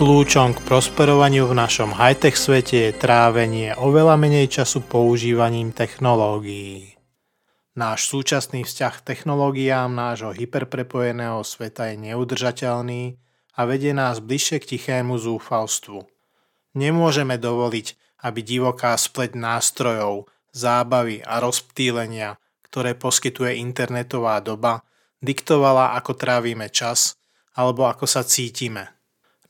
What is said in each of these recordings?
Kľúčom k prosperovaniu v našom high-tech svete je trávenie oveľa menej času používaním technológií. Náš súčasný vzťah k technológiám nášho hyperprepojeného sveta je neudržateľný a vedie nás bližšie k tichému zúfalstvu. Nemôžeme dovoliť, aby divoká spleť nástrojov, zábavy a rozptýlenia, ktoré poskytuje internetová doba, diktovala, ako trávime čas alebo ako sa cítime.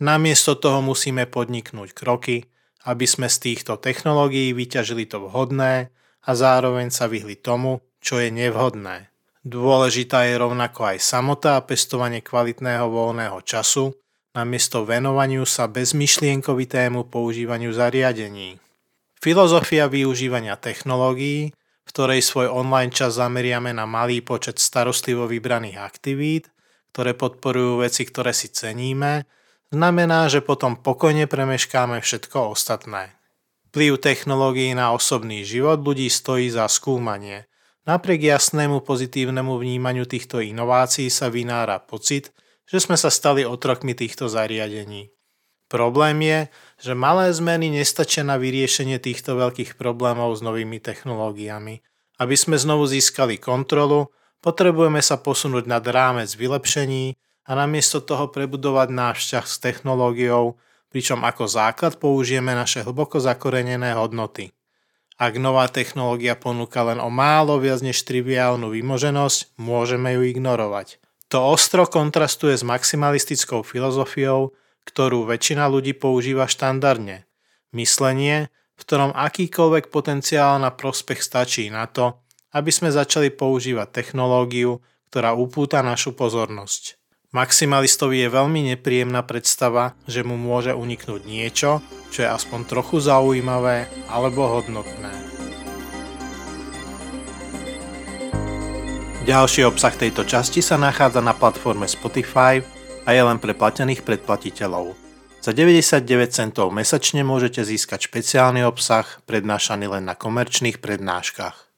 Namiesto toho musíme podniknúť kroky, aby sme z týchto technológií vyťažili to vhodné a zároveň sa vyhli tomu, čo je nevhodné. Dôležitá je rovnako aj samota a pestovanie kvalitného voľného času, namiesto venovaniu sa bezmyšlienkovitému používaniu zariadení. Filozofia využívania technológií, v ktorej svoj online čas zameriame na malý počet starostlivo vybraných aktivít, ktoré podporujú veci, ktoré si ceníme, znamená, že potom pokojne premeškáme všetko ostatné. Vplyv technológií na osobný život ľudí stojí za skúmanie. Napriek jasnému pozitívnemu vnímaniu týchto inovácií sa vynára pocit, že sme sa stali otrokmi týchto zariadení. Problém je, že malé zmeny nestačia na vyriešenie týchto veľkých problémov s novými technológiami. Aby sme znovu získali kontrolu, potrebujeme sa posunúť nad rámec vylepšení, a namiesto toho prebudovať náš vzťah s technológiou, pričom ako základ použijeme naše hlboko zakorenené hodnoty. Ak nová technológia ponúka len o málo viac než triviálnu vymoženosť, môžeme ju ignorovať. To ostro kontrastuje s maximalistickou filozofiou, ktorú väčšina ľudí používa štandardne. Myslenie, v ktorom akýkoľvek potenciál na prospech stačí na to, aby sme začali používať technológiu, ktorá upúta našu pozornosť. Maximalistovi je veľmi nepríjemná predstava, že mu môže uniknúť niečo, čo je aspoň trochu zaujímavé alebo hodnotné. Ďalší obsah tejto časti sa nachádza na platforme Spotify a je len pre platených predplatiteľov. Za 99 centov mesačne môžete získať špeciálny obsah prednášaný len na komerčných prednáškach.